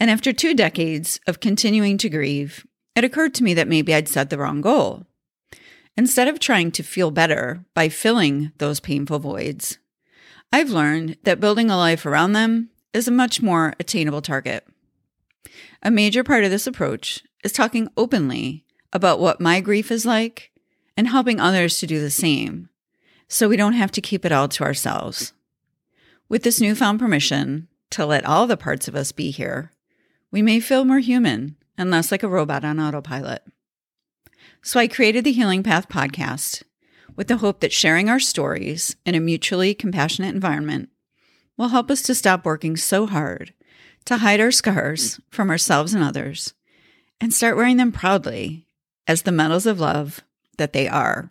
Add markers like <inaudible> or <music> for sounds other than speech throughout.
And after two decades of continuing to grieve, it occurred to me that maybe I'd set the wrong goal. Instead of trying to feel better by filling those painful voids, I've learned that building a life around them is a much more attainable target. A major part of this approach is talking openly about what my grief is like and helping others to do the same so we don't have to keep it all to ourselves. With this newfound permission to let all the parts of us be here, we may feel more human and less like a robot on autopilot. So I created the Healing Path podcast with the hope that sharing our stories in a mutually compassionate environment will help us to stop working so hard to hide our scars from ourselves and others and start wearing them proudly as the medals of love that they are.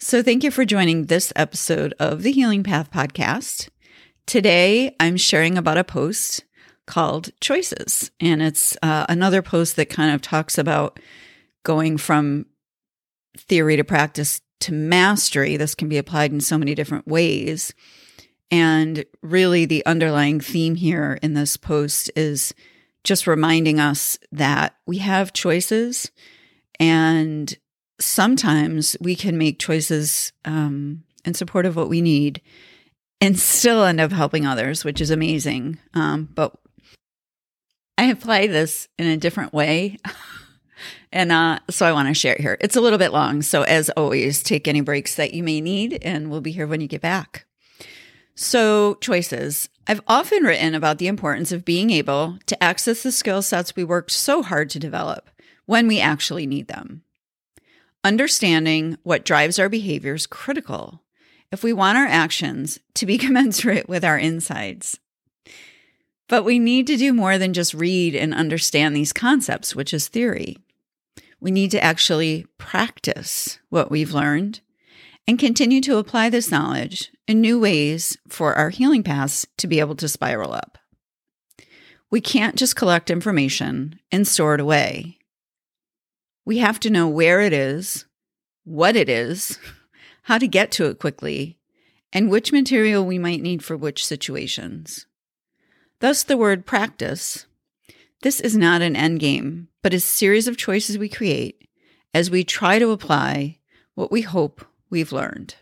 So, thank you for joining this episode of the Healing Path podcast. Today, I'm sharing about a post called Choices. And it's uh, another post that kind of talks about going from theory to practice to mastery. This can be applied in so many different ways. And really, the underlying theme here in this post is just reminding us that we have choices and sometimes we can make choices um, in support of what we need and still end up helping others, which is amazing. Um, but I apply this in a different way. <laughs> and uh, so I want to share it here. It's a little bit long. So, as always, take any breaks that you may need, and we'll be here when you get back. So, choices. I've often written about the importance of being able to access the skill sets we worked so hard to develop when we actually need them. Understanding what drives our behavior is critical if we want our actions to be <laughs> commensurate with our insides. But we need to do more than just read and understand these concepts, which is theory. We need to actually practice what we've learned and continue to apply this knowledge in new ways for our healing paths to be able to spiral up. We can't just collect information and store it away. We have to know where it is, what it is, <laughs> how to get to it quickly, and which material we might need for which situations. Thus, the word practice. This is not an end game, but a series of choices we create as we try to apply what we hope we've learned.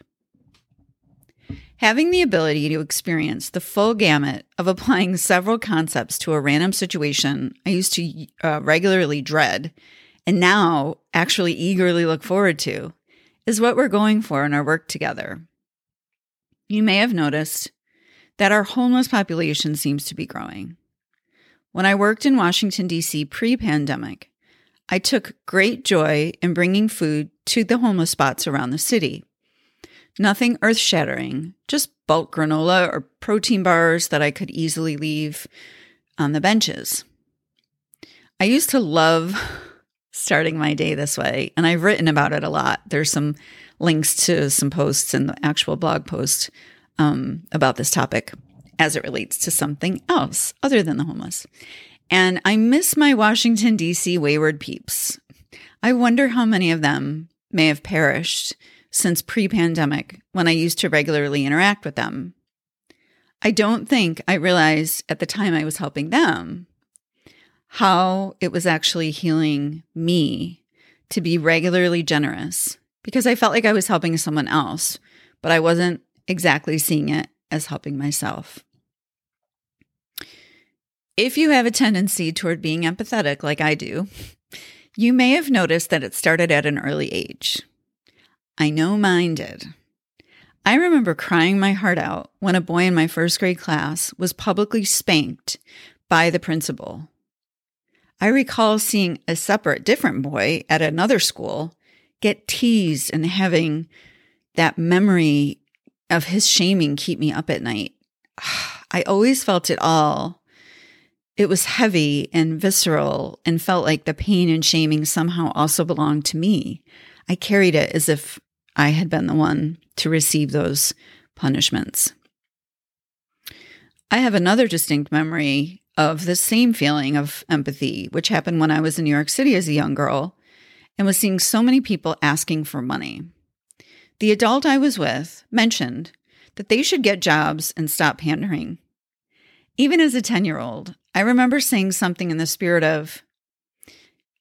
Having the ability to experience the full gamut of applying several concepts to a random situation I used to uh, regularly dread and now actually eagerly look forward to is what we're going for in our work together. You may have noticed that our homeless population seems to be growing. When I worked in Washington, D.C. pre pandemic, I took great joy in bringing food to the homeless spots around the city. Nothing earth shattering, just bulk granola or protein bars that I could easily leave on the benches. I used to love <laughs> starting my day this way, and I've written about it a lot. There's some links to some posts in the actual blog post um, about this topic as it relates to something else other than the homeless. And I miss my Washington, D.C. wayward peeps. I wonder how many of them may have perished since pre pandemic when I used to regularly interact with them. I don't think I realized at the time I was helping them how it was actually healing me to be regularly generous because I felt like I was helping someone else, but I wasn't exactly seeing it as helping myself. If you have a tendency toward being empathetic, like I do, you may have noticed that it started at an early age. I know mine did. I remember crying my heart out when a boy in my first grade class was publicly spanked by the principal. I recall seeing a separate, different boy at another school get teased and having that memory of his shaming keep me up at night. <sighs> I always felt it all. it was heavy and visceral and felt like the pain and shaming somehow also belonged to me. I carried it as if I had been the one to receive those punishments. I have another distinct memory of the same feeling of empathy, which happened when I was in New York City as a young girl and was seeing so many people asking for money. The adult I was with mentioned that they should get jobs and stop pandering. Even as a 10 year old, I remember saying something in the spirit of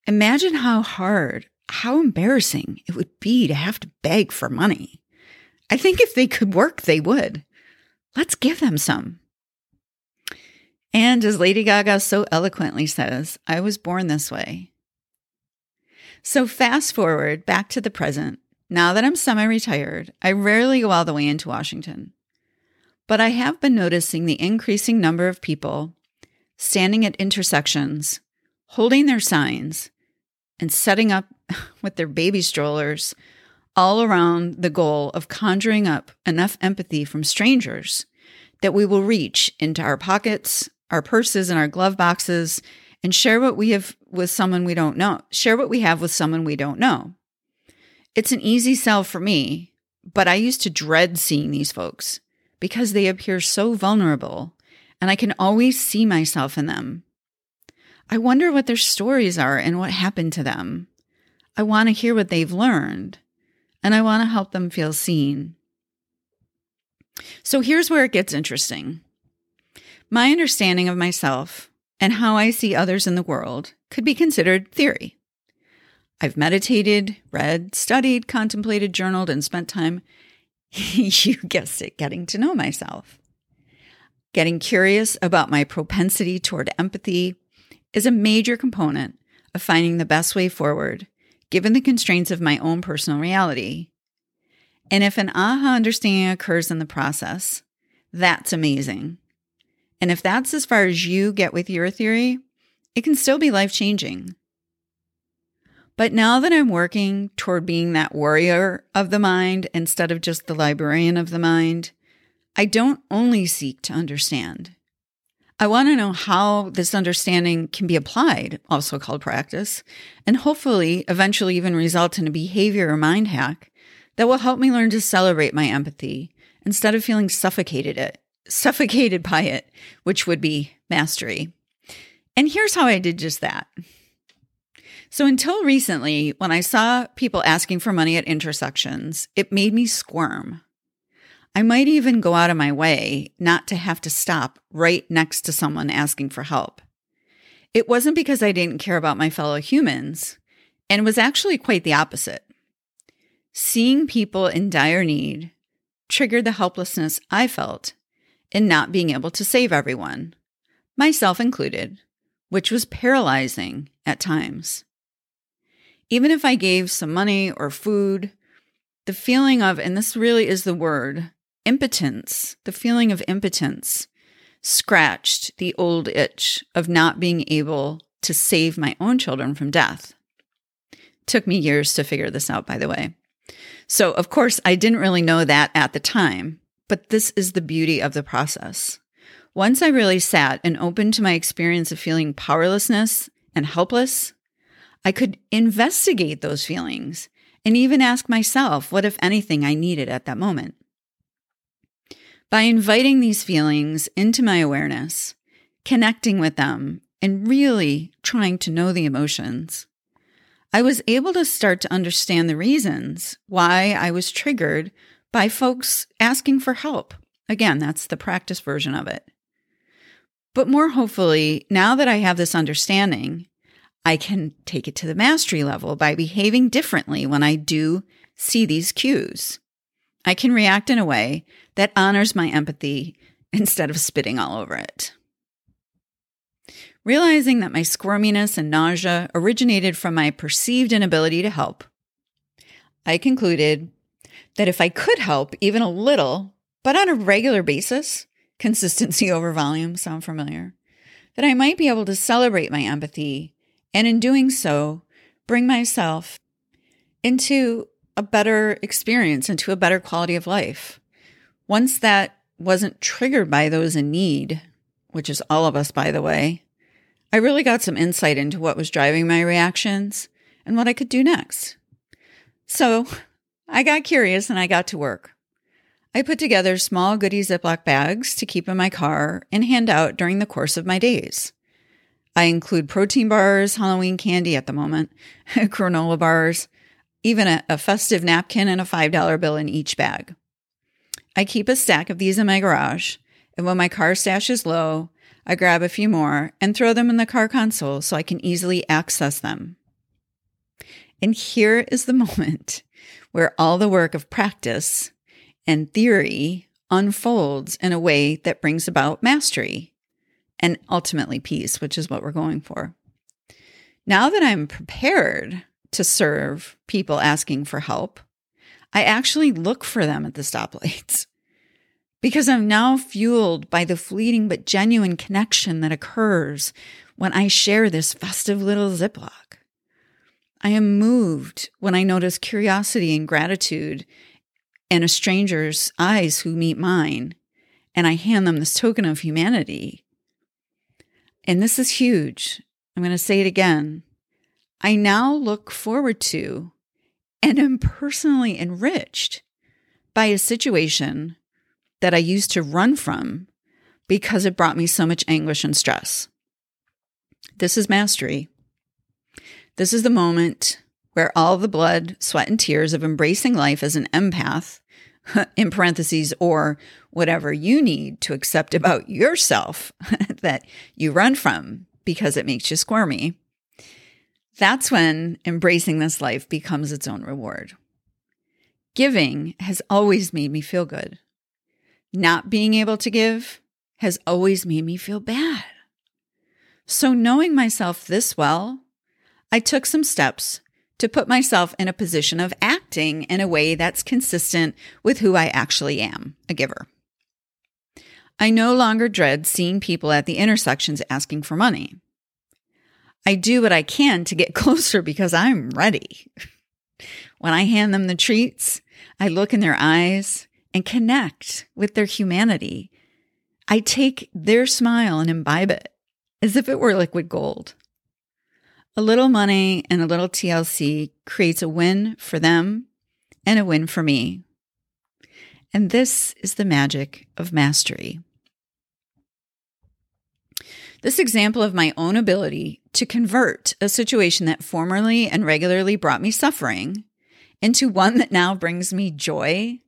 Imagine how hard, how embarrassing it would be to have to beg for money. I think if they could work, they would. Let's give them some. And as Lady Gaga so eloquently says, I was born this way. So, fast forward back to the present. Now that I'm semi retired, I rarely go all the way into Washington. But I have been noticing the increasing number of people standing at intersections, holding their signs, and setting up <laughs> with their baby strollers all around the goal of conjuring up enough empathy from strangers that we will reach into our pockets, our purses, and our glove boxes and share what we have with someone we don't know. Share what we have with someone we don't know. It's an easy sell for me, but I used to dread seeing these folks because they appear so vulnerable and I can always see myself in them. I wonder what their stories are and what happened to them. I want to hear what they've learned and I want to help them feel seen. So here's where it gets interesting. My understanding of myself and how I see others in the world could be considered theory. I've meditated, read, studied, contemplated, journaled, and spent time, <laughs> you guessed it, getting to know myself. Getting curious about my propensity toward empathy is a major component of finding the best way forward, given the constraints of my own personal reality. And if an aha understanding occurs in the process, that's amazing. And if that's as far as you get with your theory, it can still be life changing. But now that I'm working toward being that warrior of the mind instead of just the librarian of the mind, I don't only seek to understand. I want to know how this understanding can be applied, also called practice, and hopefully eventually even result in a behavior or mind hack that will help me learn to celebrate my empathy instead of feeling suffocated it suffocated by it, which would be mastery. And here's how I did just that. So, until recently, when I saw people asking for money at intersections, it made me squirm. I might even go out of my way not to have to stop right next to someone asking for help. It wasn't because I didn't care about my fellow humans, and was actually quite the opposite. Seeing people in dire need triggered the helplessness I felt in not being able to save everyone, myself included, which was paralyzing at times. Even if I gave some money or food, the feeling of, and this really is the word, impotence, the feeling of impotence scratched the old itch of not being able to save my own children from death. took me years to figure this out, by the way. So, of course, I didn't really know that at the time, but this is the beauty of the process. Once I really sat and opened to my experience of feeling powerlessness and helpless, I could investigate those feelings and even ask myself what, if anything, I needed at that moment. By inviting these feelings into my awareness, connecting with them, and really trying to know the emotions, I was able to start to understand the reasons why I was triggered by folks asking for help. Again, that's the practice version of it. But more hopefully, now that I have this understanding, I can take it to the mastery level by behaving differently when I do see these cues. I can react in a way that honors my empathy <laughs> instead of spitting all over it. Realizing that my squirminess and nausea originated from my perceived inability to help, I concluded that if I could help even a little, but on a regular basis, consistency <laughs> over volume sound familiar, that I might be able to celebrate my empathy and in doing so, bring myself into a better experience, into a better quality of life. Once that wasn't triggered by those in need, which is all of us, by the way, I really got some insight into what was driving my reactions and what I could do next. So I got curious and I got to work. I put together small goodie Ziploc bags to keep in my car and hand out during the course of my days. I include protein bars, Halloween candy at the moment, <laughs> granola bars, even a, a, festive napkin and a $5 bill in each bag. I keep a stack of these in my garage, and when my car stash is low, I grab a few more and throw them in the car console so I can easily access them. And here is the <laughs> moment where all the work of practice and theory unfolds in a way that brings about mastery and ultimately peace, which is what we're going for. Now that I'm prepared to serve people asking for help, I actually look for them at the stoplights <laughs> because I'm now fueled by the fleeting but genuine connection that occurs when I share this festive little Ziploc. I am moved when I notice curiosity and gratitude in a stranger's eyes who meet mine, and I hand them this token of humanity. And this is huge. I'm going to say it again. I now look forward to and am personally enriched by a situation that I used to run from because it brought me so much anguish and stress. This is mastery. This is the moment where all the blood, sweat, and tears of embracing life as an empath, <laughs> in parentheses, or whatever you need to accept about yourself <laughs> that you run from because it makes you squirmy, that's when embracing this life becomes its own reward. Giving has always made me feel good. Not being able to give has always made me feel bad. So, knowing myself this well, I took some steps to put myself in a position of acting in a way that's consistent with who I actually am a giver. I no longer dread seeing people at the intersections asking for money. I do what I can to get <laughs> closer because I'm ready. When I hand them the treats, I look in their eyes and connect with their humanity. I take their smile and imbibe it as if it were liquid gold. A little money and a little TLC creates a win for them and a win for me. And this is the magic of mastery. This example of my own ability to convert a situation that formerly and regularly brought me suffering into one that now brings me joy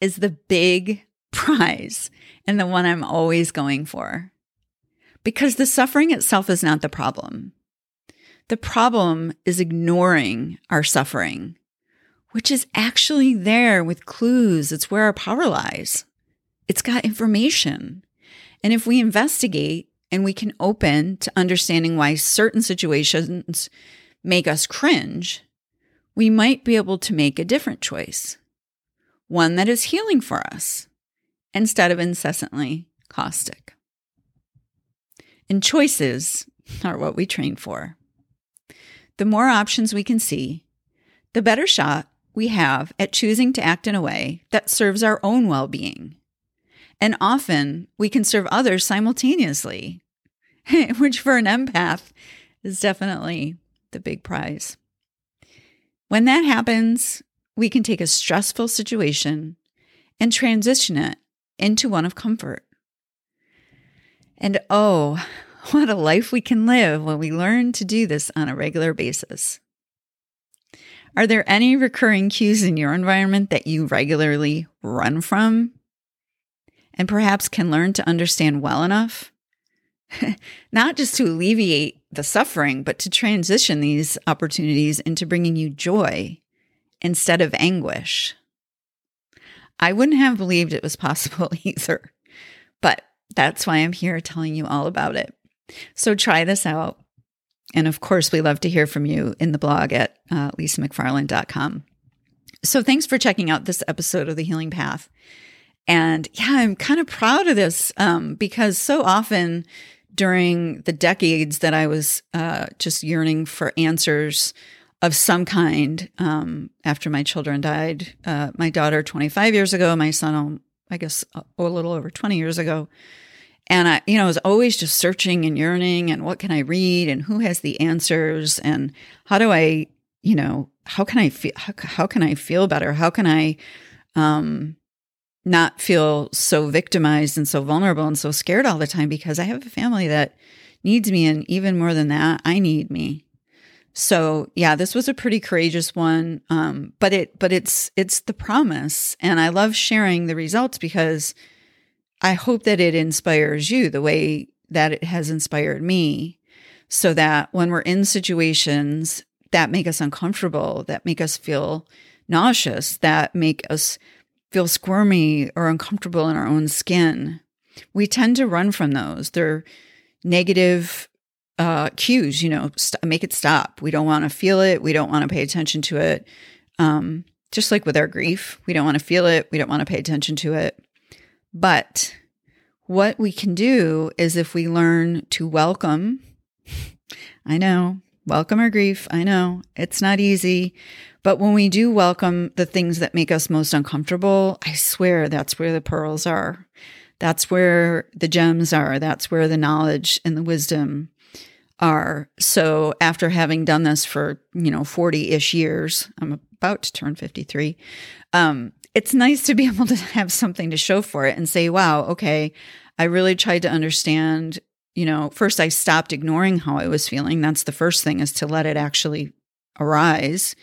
is the big <laughs> prize and the one I'm always going for. Because the suffering itself is not the problem. The problem is ignoring our suffering, which is actually there with clues. It's where our power lies. It's got information. And if we investigate and we can open to understanding why certain situations make us cringe, we might be able to make a different choice, one that is healing for us instead of incessantly caustic. And choices are what we train for the more options we can see, the better shot we have at choosing to act in a way that serves our own well being. And often we can serve others simultaneously, <laughs> which for an empath is definitely the big prize. When that happens, we can take a stressful situation and transition it into one of comfort. And oh, <laughs> what a life we can live when we learn to do this on a regular basis. Are there any recurring cues in your environment that you regularly run from and perhaps can learn to understand well enough? <laughs> Not just to alleviate the suffering, but to transition these opportunities into bringing you joy instead of anguish. I wouldn't have believed it was possible <laughs> either, but that's why I'm here telling you all about it. So try this out. And of course, we love to hear from you in the blog at uh, lisamcfarland.com. So thanks for checking out this episode of The Healing Path. And yeah, I'm kind of proud of this um, because so often during the decades that I was uh, just yearning for answers of some kind um, after my children died, uh, my daughter 25 years ago, my son, I guess, a little over 20 years ago And I, you know, was always just searching and yearning and what can I read and who has the answers and how do I, you know, how can I feel, how, how can I feel better? How can I, um, not feel so victimized and so vulnerable and so scared all the time because I have a family that needs me. And even more than that, I need me. So yeah, this was a pretty courageous one. Um, but it, but it's, it's the promise. And I love sharing the results because I hope that it inspires you the way that it has inspired me so that when we're in situations that make us uncomfortable, that make us feel nauseous, that make us feel squirmy or uncomfortable in our own skin, we tend to run from those. They're negative uh, cues, you know, st- make it stop. We don't want to feel it. We don't want to pay attention to it. Um, just like with our grief, we don't want to feel it. We don't want to pay attention to it. But what we can do is if we learn to welcome, I know, welcome our grief. I know it's not easy. But when we do welcome the things that make us most uncomfortable, I swear that's where the pearls are. That's where the gems are. That's where the knowledge and the wisdom are. So after having done this for, you know, 40 ish years, I'm about to turn 53. Um, it's nice to be <laughs> able to have something to show for it and say, wow, okay, I really tried to understand. You know, first I stopped ignoring how I was feeling. That's the first thing is to let it actually arise.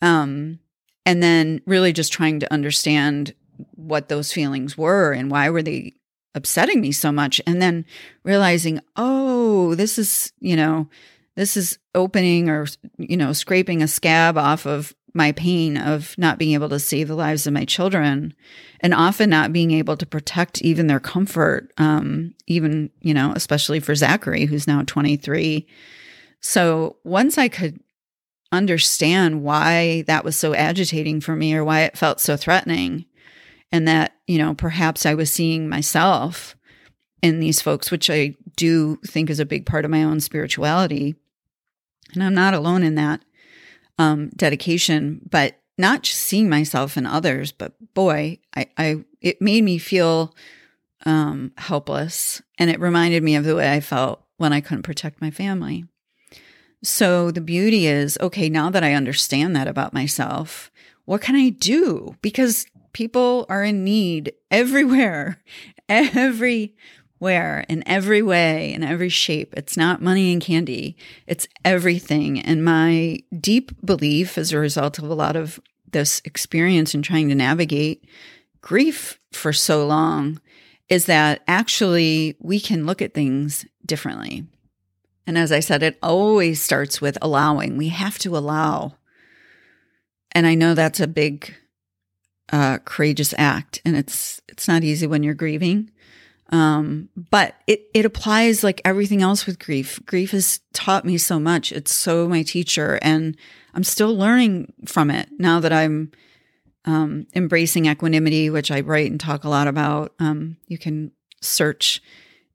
Um, and then really just trying to understand what those feelings were and why were they upsetting me so much and then realizing oh this is you know this is opening or you know scraping a scab off of my pain of not being able to save the lives of my children and often not being able to protect even their comfort um, even you know especially for zachary who's now 23 so once i could understand why that was so agitating for me or why it felt so threatening. And that, you know, perhaps I was seeing myself in these folks, which I do think is a big part of my own spirituality. And I'm not alone in that um, dedication, but not just seeing myself in others, but boy, I, I it made me feel um, helpless, and it reminded me of the way I felt when I couldn't protect my family. So the beauty is okay, now that I understand that about myself, what can I do? Because people are in need everywhere, <laughs> everywhere, in every way, in every shape. It's not money and candy, it's everything. And my deep belief, as a result of a lot of this experience and trying to navigate grief for so long, is that actually we can look at things differently. And as I said, it always starts with allowing. We have to allow. And I know that's a big, uh, courageous act, and it's it's not easy when you're grieving. Um, but it it applies like everything else with grief. Grief has taught me so much. It's so my teacher, and I'm still learning from it now that I'm um, embracing equanimity, which I write and talk a lot about. Um, you can search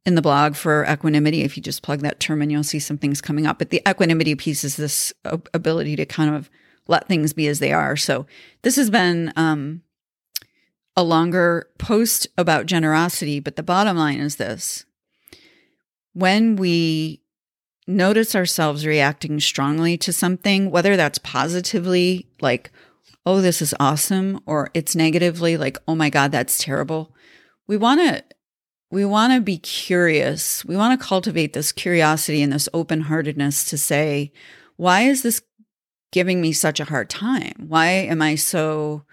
in the blog for equanimity. If you just plug that term in, you'll see some things coming up. But the equanimity piece is this ability to kind of let things be as they are. So this has been um, a longer post about generosity, but the bottom line is this when we notice ourselves reacting strongly to something, whether that's positively, like, oh, this is awesome, or it's negatively, like, oh my God, that's terrible, we want to we want to be curious. We want to cultivate this curiosity and this open heartedness to say, why is this giving me such a hard time? Why am I so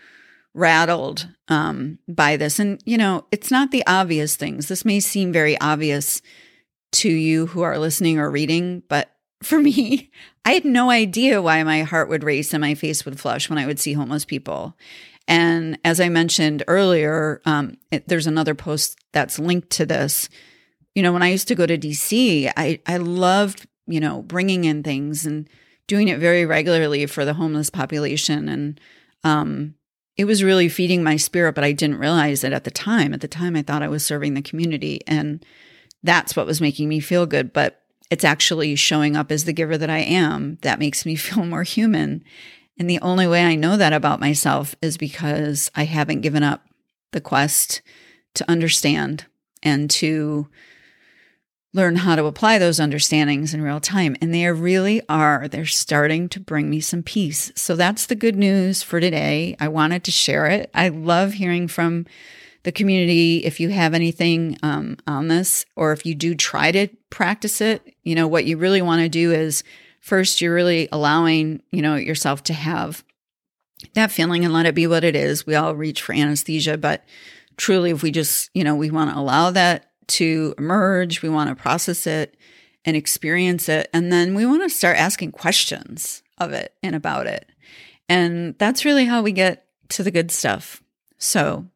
rattled um, by this? And, you know, it's not the obvious things. This may seem very obvious to you who are listening or reading, but for me, <laughs> I had no idea why my heart would race and my face would flush when I would see homeless people. And as I mentioned earlier, um, it, there's another post that's linked to this. You know, when I used to go to DC, I, I loved, you know, bringing in things and doing it very regularly for the homeless population. And um, it was really feeding my spirit, but I didn't realize it at the time. At the time, I thought I was serving the community. And that's what was making me feel good. But it's actually showing up as the giver that I am that makes me <laughs> feel more human. And the only way I know that about myself is because I haven't given up the quest to understand and to learn how to apply those understandings in real time. And they really are. They're starting to bring me some peace. So that's the good news for today. I wanted to share it. I love hearing from the community if you have anything um, on this, or if you do try to practice it. You know, what you really want to do is first, you're really allowing, you know, yourself to have that feeling and let it be what it is. We all reach for anesthesia, but truly, if we just, you know, we want to allow that to emerge. We want to process it and experience it. And then we want to start asking questions of it and about it. And that's really how we get to the good stuff. So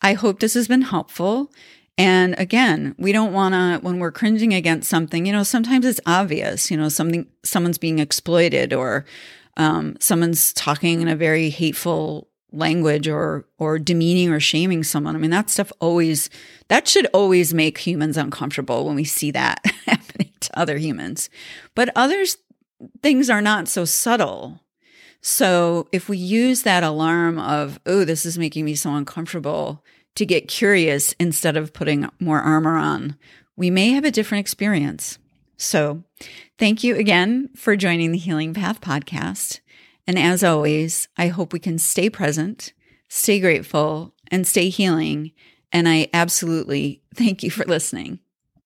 I hope this has been helpful. And again, we don't want to, when we're cringing against something, you know, sometimes it's obvious, you know, something, someone's being exploited or um, someone's talking in a very hateful language or or demeaning or shaming someone. I mean, that stuff always that should always make humans uncomfortable when we see that <laughs> happening to other humans. But others things are not so subtle. So if we use that alarm of, oh, this is making me so uncomfortable to get curious instead of putting more armor on, we may have a different experience. So thank you again for joining the Healing Path podcast. And as always, I hope we can stay present, stay grateful, and stay healing. And I absolutely thank you for listening.